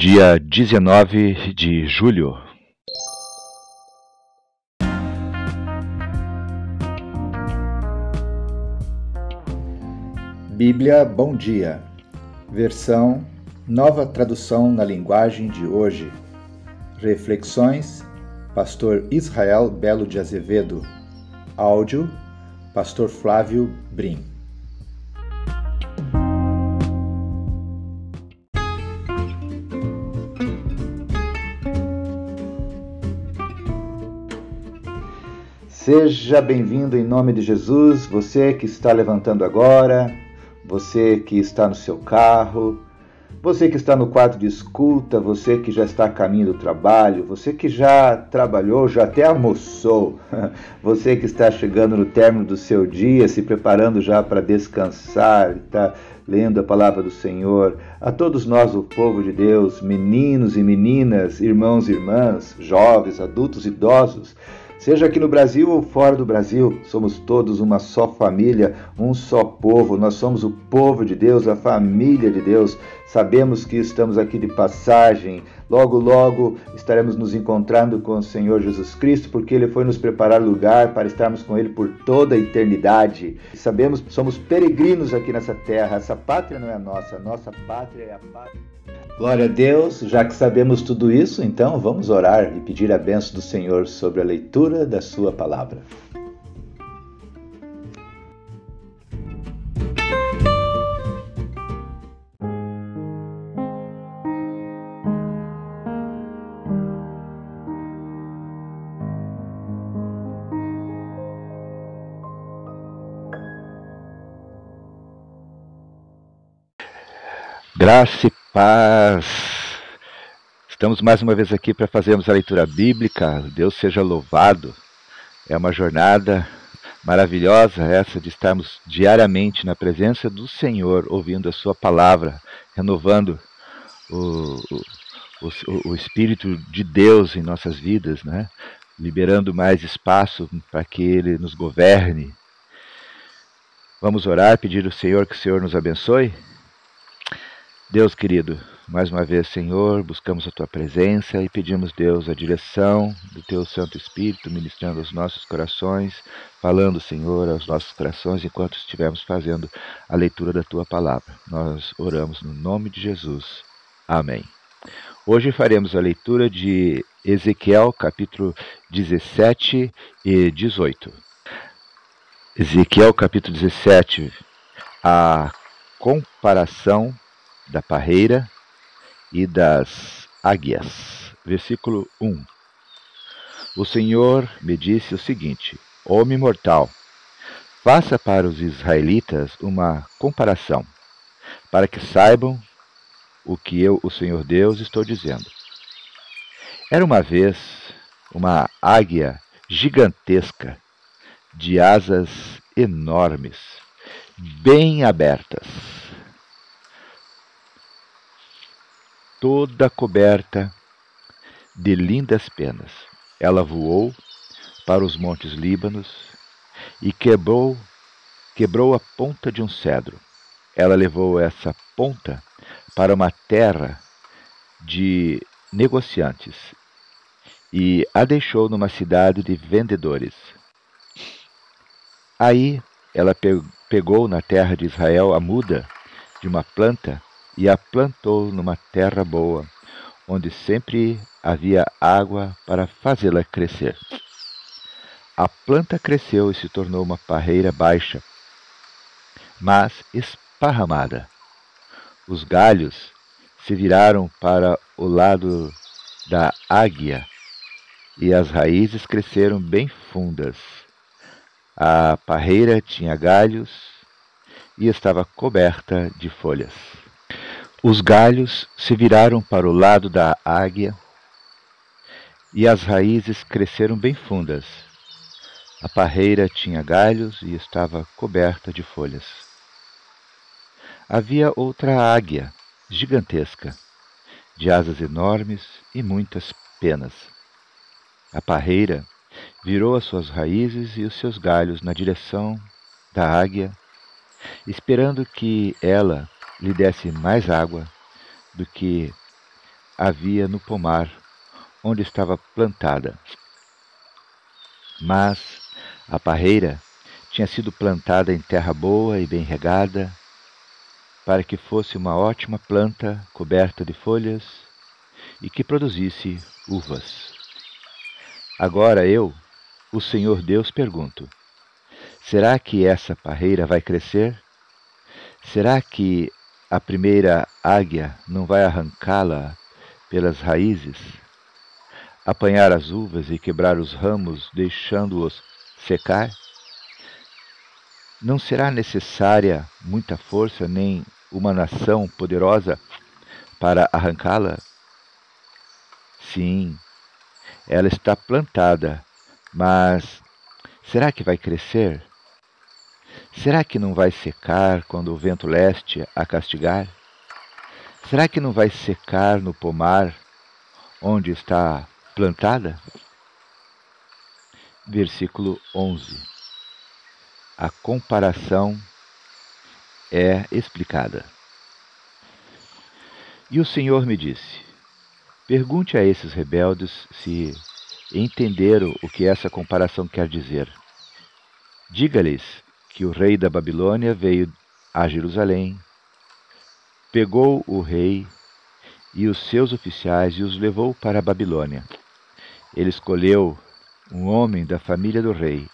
dia 19 de julho. Bíblia Bom Dia, versão Nova Tradução na Linguagem de Hoje. Reflexões, Pastor Israel Belo de Azevedo. Áudio, Pastor Flávio Brim. Seja bem-vindo em nome de Jesus, você que está levantando agora, você que está no seu carro, você que está no quarto de escuta, você que já está a caminho do trabalho, você que já trabalhou, já até almoçou, você que está chegando no término do seu dia, se preparando já para descansar, está lendo a palavra do Senhor, a todos nós, o povo de Deus, meninos e meninas, irmãos e irmãs, jovens, adultos, idosos, Seja aqui no Brasil ou fora do Brasil, somos todos uma só família, um só povo. Nós somos o povo de Deus, a família de Deus. Sabemos que estamos aqui de passagem. Logo, logo estaremos nos encontrando com o Senhor Jesus Cristo, porque Ele foi nos preparar lugar para estarmos com Ele por toda a eternidade. Sabemos somos peregrinos aqui nessa terra. Essa pátria não é nossa, nossa pátria é a pátria. Glória a Deus, já que sabemos tudo isso, então vamos orar e pedir a benção do Senhor sobre a leitura da Sua palavra. Graça e paz. Estamos mais uma vez aqui para fazermos a leitura bíblica. Deus seja louvado. É uma jornada maravilhosa essa de estarmos diariamente na presença do Senhor, ouvindo a Sua palavra, renovando o, o, o, o Espírito de Deus em nossas vidas, né? liberando mais espaço para que Ele nos governe. Vamos orar, pedir ao Senhor que o Senhor nos abençoe. Deus querido, mais uma vez, Senhor, buscamos a tua presença e pedimos, Deus, a direção do teu Santo Espírito ministrando aos nossos corações, falando, Senhor, aos nossos corações enquanto estivermos fazendo a leitura da tua palavra. Nós oramos no nome de Jesus. Amém. Hoje faremos a leitura de Ezequiel, capítulo 17 e 18. Ezequiel, capítulo 17, a comparação da parreira e das águias. Versículo 1. O Senhor me disse o seguinte: Homem mortal, faça para os israelitas uma comparação, para que saibam o que eu, o Senhor Deus, estou dizendo. Era uma vez uma águia gigantesca, de asas enormes, bem abertas toda coberta de lindas penas. Ela voou para os montes Líbanos e quebrou quebrou a ponta de um cedro. Ela levou essa ponta para uma terra de negociantes e a deixou numa cidade de vendedores. Aí ela pegou na terra de Israel a muda de uma planta e a plantou numa terra boa, onde sempre havia água para fazê-la crescer. A planta cresceu e se tornou uma parreira baixa, mas esparramada. Os galhos se viraram para o lado da águia e as raízes cresceram bem fundas. A parreira tinha galhos e estava coberta de folhas. Os galhos se viraram para o lado da águia e as raízes cresceram bem fundas. A parreira tinha galhos e estava coberta de folhas. Havia outra águia, gigantesca, de asas enormes e muitas penas. A parreira virou as suas raízes e os seus galhos na direção da águia, esperando que ela lhe desse mais água do que havia no pomar onde estava plantada. Mas a parreira tinha sido plantada em terra boa e bem regada, para que fosse uma ótima planta coberta de folhas e que produzisse uvas. Agora eu, o Senhor Deus, pergunto: será que essa parreira vai crescer? Será que a primeira águia não vai arrancá-la pelas raízes, apanhar as uvas e quebrar os ramos, deixando-os secar? Não será necessária muita força nem uma nação poderosa para arrancá-la? Sim, ela está plantada, mas será que vai crescer? Será que não vai secar quando o vento leste a castigar? Será que não vai secar no pomar onde está plantada? Versículo 11. A comparação é explicada. E o Senhor me disse: Pergunte a esses rebeldes se entenderam o que essa comparação quer dizer. Diga-lhes que o rei da Babilônia veio a Jerusalém, pegou o rei e os seus oficiais e os levou para a Babilônia. Ele escolheu um homem da família do rei,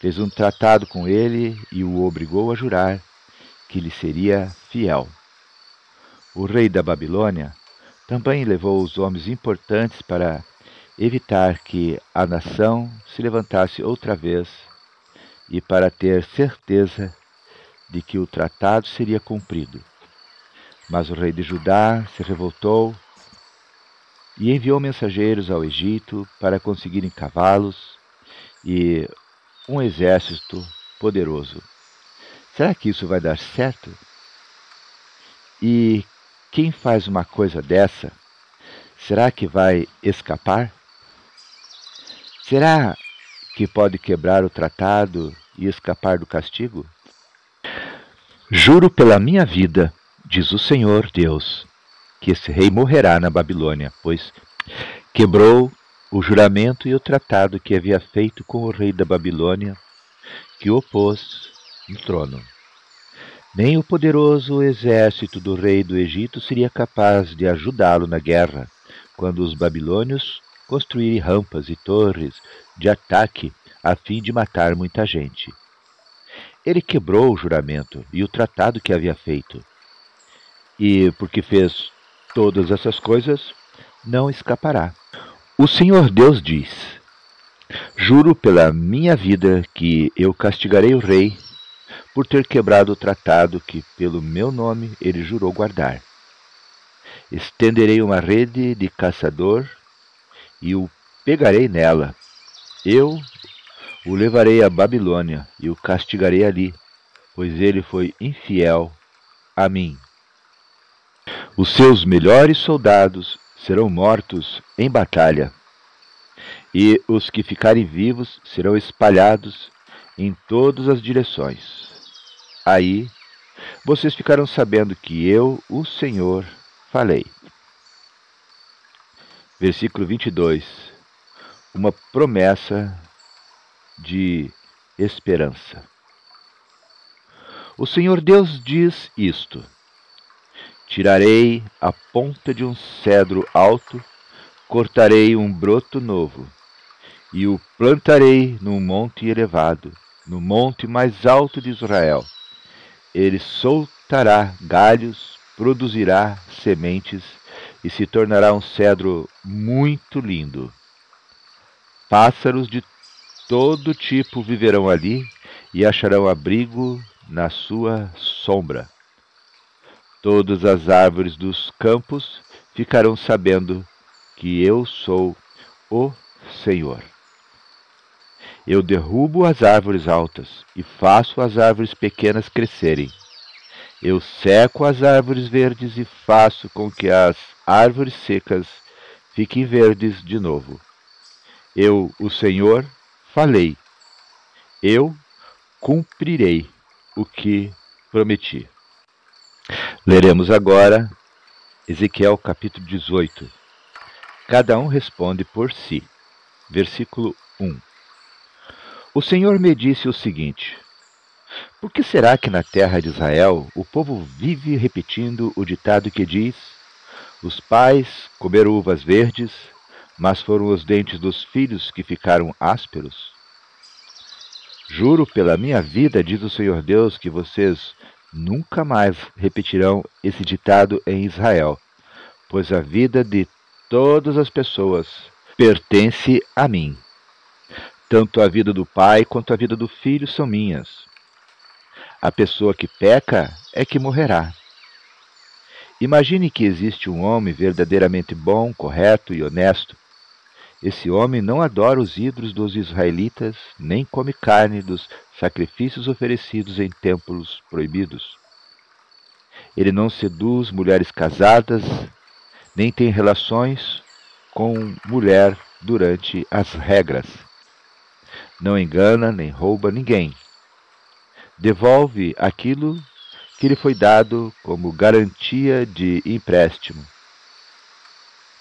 fez um tratado com ele e o obrigou a jurar que lhe seria fiel. O rei da Babilônia também levou os homens importantes para evitar que a nação se levantasse outra vez e para ter certeza de que o tratado seria cumprido. Mas o rei de Judá se revoltou e enviou mensageiros ao Egito para conseguirem cavalos e um exército poderoso. Será que isso vai dar certo? E quem faz uma coisa dessa, será que vai escapar? Será que pode quebrar o tratado e escapar do castigo? Juro pela minha vida, diz o Senhor Deus, que esse rei morrerá na Babilônia, pois quebrou o juramento e o tratado que havia feito com o rei da Babilônia, que o pôs no trono. Nem o poderoso exército do rei do Egito seria capaz de ajudá-lo na guerra, quando os babilônios construírem rampas e torres de ataque a fim de matar muita gente. Ele quebrou o juramento e o tratado que havia feito. E porque fez todas essas coisas, não escapará. O Senhor Deus diz: Juro pela minha vida que eu castigarei o rei por ter quebrado o tratado que, pelo meu nome, ele jurou guardar. Estenderei uma rede de caçador e o pegarei nela. Eu o levarei à Babilônia e o castigarei ali, pois ele foi infiel a mim. Os seus melhores soldados serão mortos em batalha, e os que ficarem vivos serão espalhados em todas as direções. Aí vocês ficaram sabendo que eu, o Senhor, falei. Versículo 22. Uma promessa de esperança. O Senhor Deus diz isto: Tirarei a ponta de um cedro alto, cortarei um broto novo, e o plantarei num monte elevado, no monte mais alto de Israel ele soltará galhos, produzirá sementes e se tornará um cedro muito lindo. Pássaros de todo tipo viverão ali e acharão abrigo na sua sombra. Todas as árvores dos campos ficarão sabendo que eu sou o Senhor. Eu derrubo as árvores altas e faço as árvores pequenas crescerem. Eu seco as árvores verdes e faço com que as árvores secas fiquem verdes de novo. Eu, o Senhor, falei. Eu cumprirei o que prometi. Leremos agora Ezequiel capítulo 18. Cada um responde por si. Versículo 1. O Senhor me disse o seguinte: Por que será que na terra de Israel o povo vive repetindo o ditado que diz: Os pais comeram uvas verdes, mas foram os dentes dos filhos que ficaram ásperos? Juro pela minha vida, diz o Senhor Deus, que vocês nunca mais repetirão esse ditado em Israel, pois a vida de todas as pessoas pertence a mim. Tanto a vida do pai quanto a vida do filho são minhas. A pessoa que peca é que morrerá. Imagine que existe um homem verdadeiramente bom, correto e honesto. Esse homem não adora os ídolos dos israelitas, nem come carne dos sacrifícios oferecidos em templos proibidos. Ele não seduz mulheres casadas, nem tem relações com mulher durante as regras. Não engana nem rouba ninguém. Devolve aquilo que lhe foi dado como garantia de empréstimo.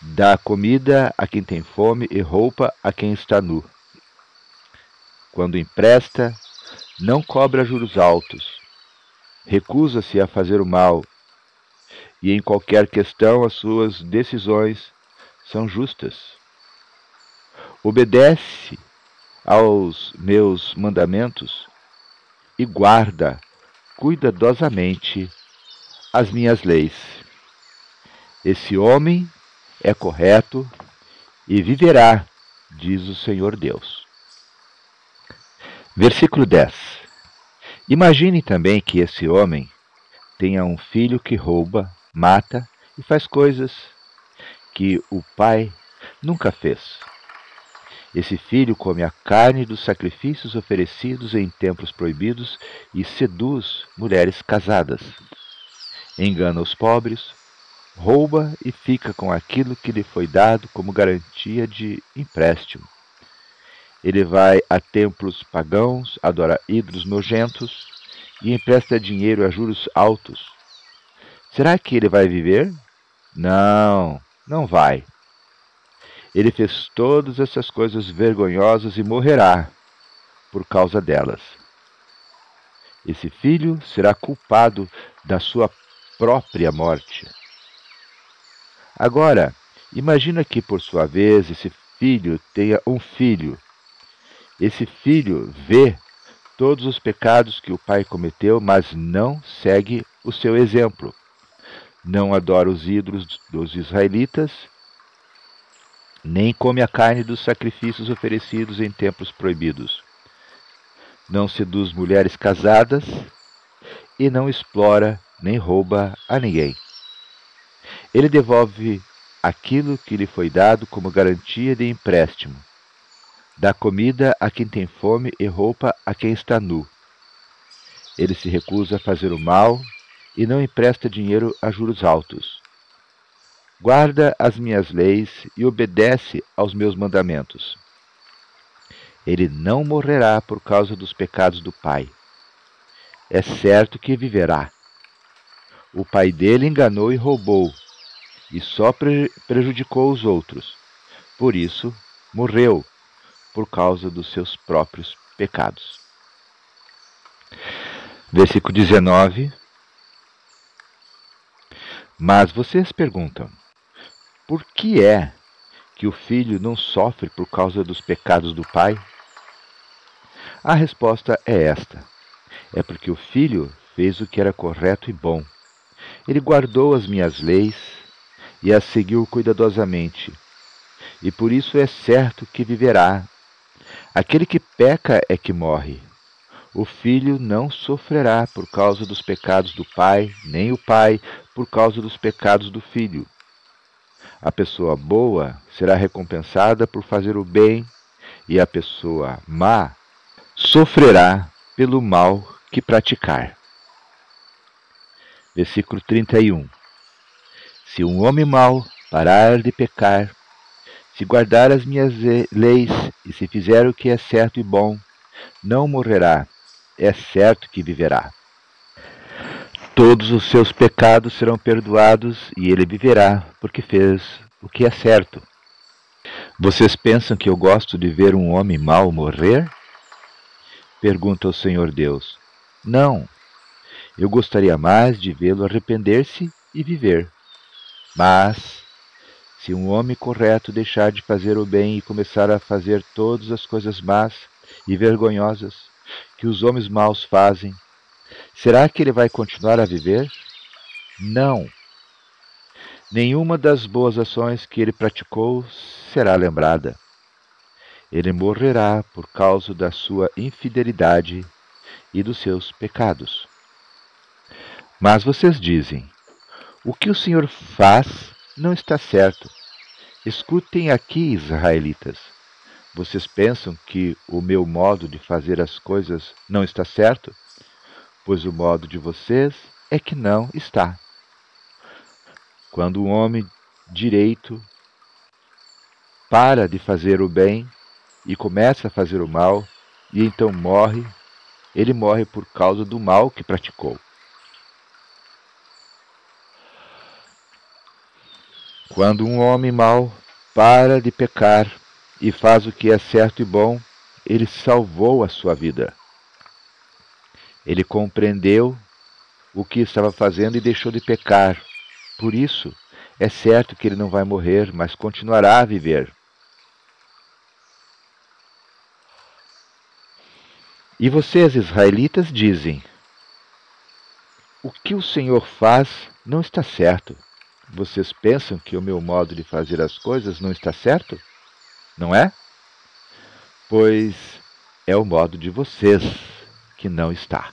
Dá comida a quem tem fome e roupa a quem está nu. Quando empresta, não cobra juros altos, recusa-se a fazer o mal, e em qualquer questão as suas decisões são justas. Obedece aos meus mandamentos e guarda cuidadosamente as minhas leis. Esse homem é correto e viverá, diz o Senhor Deus. Versículo 10. Imagine também que esse homem tenha um filho que rouba, mata e faz coisas que o pai nunca fez. Esse filho come a carne dos sacrifícios oferecidos em templos proibidos e seduz mulheres casadas. Engana os pobres, rouba e fica com aquilo que lhe foi dado como garantia de empréstimo. Ele vai a templos pagãos, adora ídolos nojentos e empresta dinheiro a juros altos. Será que ele vai viver? Não, não vai. Ele fez todas essas coisas vergonhosas e morrerá por causa delas. Esse filho será culpado da sua própria morte. Agora, imagina que, por sua vez, esse filho tenha um filho esse filho vê todos os pecados que o pai cometeu, mas não segue o seu exemplo. Não adora os ídolos dos israelitas, nem come a carne dos sacrifícios oferecidos em templos proibidos. Não seduz mulheres casadas e não explora nem rouba a ninguém. Ele devolve aquilo que lhe foi dado como garantia de empréstimo Dá comida a quem tem fome e roupa a quem está nu. Ele se recusa a fazer o mal e não empresta dinheiro a juros altos. Guarda as minhas leis e obedece aos meus mandamentos. Ele não morrerá por causa dos pecados do pai. É certo que viverá. O pai dele enganou e roubou, e só prejudicou os outros. Por isso, morreu por causa dos seus próprios pecados. Versículo 19. Mas vocês perguntam: por que é que o filho não sofre por causa dos pecados do pai? A resposta é esta: é porque o filho fez o que era correto e bom. Ele guardou as minhas leis e as seguiu cuidadosamente, e por isso é certo que viverá Aquele que peca é que morre. O filho não sofrerá por causa dos pecados do pai, nem o pai por causa dos pecados do filho. A pessoa boa será recompensada por fazer o bem, e a pessoa má sofrerá pelo mal que praticar. Versículo 31 Se um homem mau parar de pecar, se guardar as minhas leis e se fizer o que é certo e bom, não morrerá, é certo que viverá. Todos os seus pecados serão perdoados e ele viverá, porque fez o que é certo. Vocês pensam que eu gosto de ver um homem mau morrer? Pergunta o Senhor Deus. Não. Eu gostaria mais de vê-lo arrepender-se e viver. Mas, se um homem correto deixar de fazer o bem e começar a fazer todas as coisas más e vergonhosas que os homens maus fazem, será que ele vai continuar a viver? Não. Nenhuma das boas ações que ele praticou será lembrada. Ele morrerá por causa da sua infidelidade e dos seus pecados. Mas vocês dizem: o que o Senhor faz não está certo. Escutem aqui, israelitas. Vocês pensam que o meu modo de fazer as coisas não está certo? Pois o modo de vocês é que não está. Quando um homem direito para de fazer o bem e começa a fazer o mal, e então morre, ele morre por causa do mal que praticou. Quando um homem mau para de pecar e faz o que é certo e bom, ele salvou a sua vida. Ele compreendeu o que estava fazendo e deixou de pecar. Por isso, é certo que ele não vai morrer, mas continuará a viver. E vocês, israelitas, dizem: O que o Senhor faz não está certo. Vocês pensam que o meu modo de fazer as coisas não está certo? não é? Pois é o modo de vocês que não está.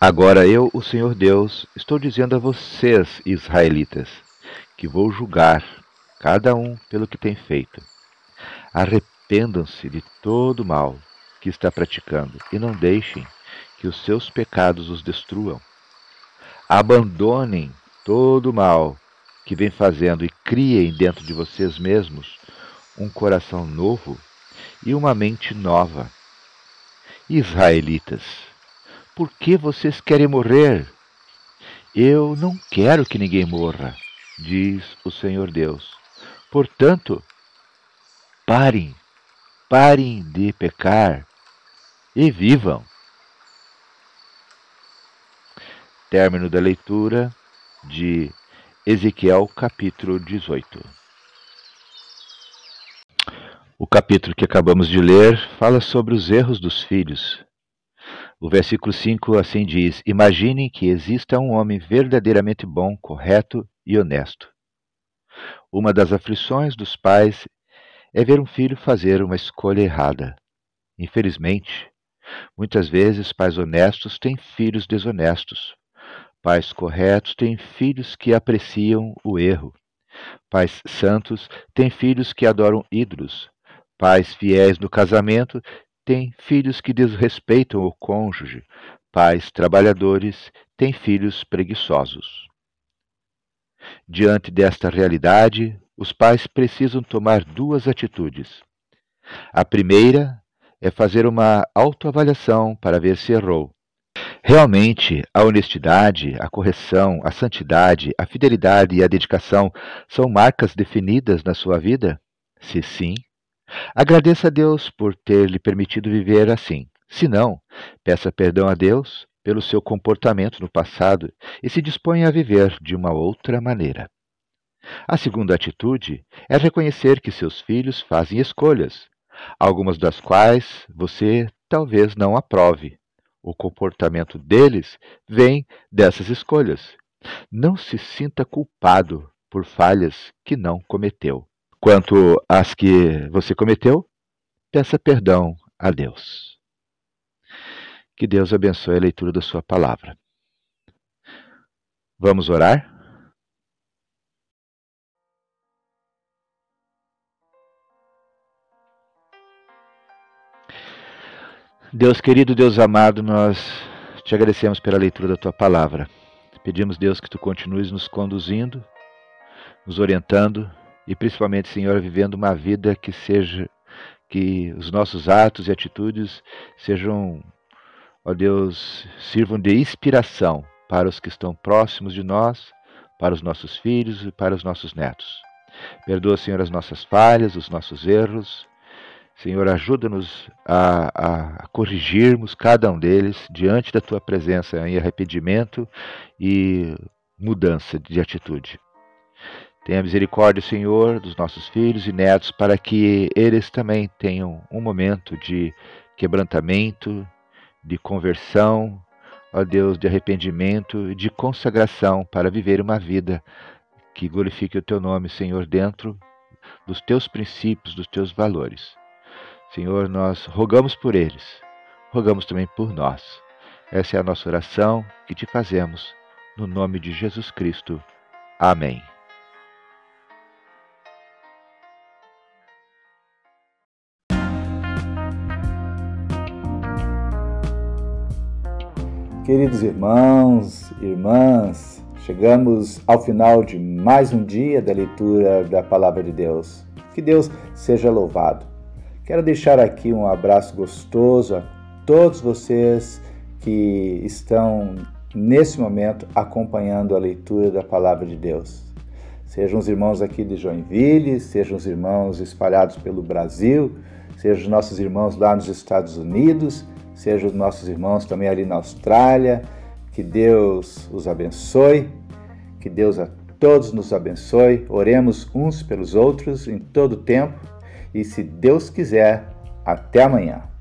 Agora eu, o Senhor Deus, estou dizendo a vocês, israelitas, que vou julgar cada um pelo que tem feito. Arrependam-se de todo o mal que está praticando e não deixem que os seus pecados os destruam. Abandonem todo o mal que vem fazendo e criem dentro de vocês mesmos um coração novo e uma mente nova. Israelitas, por que vocês querem morrer? Eu não quero que ninguém morra, diz o Senhor Deus. Portanto, parem, parem de pecar e vivam. Término da leitura de Ezequiel capítulo 18. Capítulo que acabamos de ler fala sobre os erros dos filhos. O versículo 5 assim diz: Imaginem que exista um homem verdadeiramente bom, correto e honesto. Uma das aflições dos pais é ver um filho fazer uma escolha errada. Infelizmente, muitas vezes pais honestos têm filhos desonestos. Pais corretos têm filhos que apreciam o erro. Pais santos têm filhos que adoram ídolos. Pais fiéis no casamento têm filhos que desrespeitam o cônjuge. Pais trabalhadores têm filhos preguiçosos. Diante desta realidade, os pais precisam tomar duas atitudes. A primeira é fazer uma autoavaliação para ver se errou. Realmente, a honestidade, a correção, a santidade, a fidelidade e a dedicação são marcas definidas na sua vida? Se sim, Agradeça a Deus por ter lhe permitido viver assim. Se não, peça perdão a Deus pelo seu comportamento no passado e se disponha a viver de uma outra maneira. A segunda atitude é reconhecer que seus filhos fazem escolhas, algumas das quais você talvez não aprove. O comportamento deles vem dessas escolhas. Não se sinta culpado por falhas que não cometeu. Quanto às que você cometeu, peça perdão a Deus. Que Deus abençoe a leitura da Sua palavra. Vamos orar? Deus querido, Deus amado, nós te agradecemos pela leitura da tua palavra. Pedimos, Deus, que tu continues nos conduzindo, nos orientando e principalmente, Senhor, vivendo uma vida que seja que os nossos atos e atitudes sejam, ó Deus, sirvam de inspiração para os que estão próximos de nós, para os nossos filhos e para os nossos netos. Perdoa, Senhor, as nossas falhas, os nossos erros. Senhor, ajuda-nos a, a, corrigirmos cada um deles diante da tua presença em arrependimento e mudança de atitude. Tenha misericórdia, Senhor, dos nossos filhos e netos, para que eles também tenham um momento de quebrantamento, de conversão, ó Deus, de arrependimento e de consagração para viver uma vida que glorifique o teu nome, Senhor, dentro dos teus princípios, dos teus valores. Senhor, nós rogamos por eles, rogamos também por nós. Essa é a nossa oração que te fazemos, no nome de Jesus Cristo. Amém. Queridos irmãos, irmãs, chegamos ao final de mais um dia da leitura da Palavra de Deus. Que Deus seja louvado. Quero deixar aqui um abraço gostoso a todos vocês que estão nesse momento acompanhando a leitura da Palavra de Deus. Sejam os irmãos aqui de Joinville, sejam os irmãos espalhados pelo Brasil, sejam os nossos irmãos lá nos Estados Unidos sejam os nossos irmãos também ali na Austrália. Que Deus os abençoe, que Deus a todos nos abençoe. Oremos uns pelos outros em todo o tempo e, se Deus quiser, até amanhã.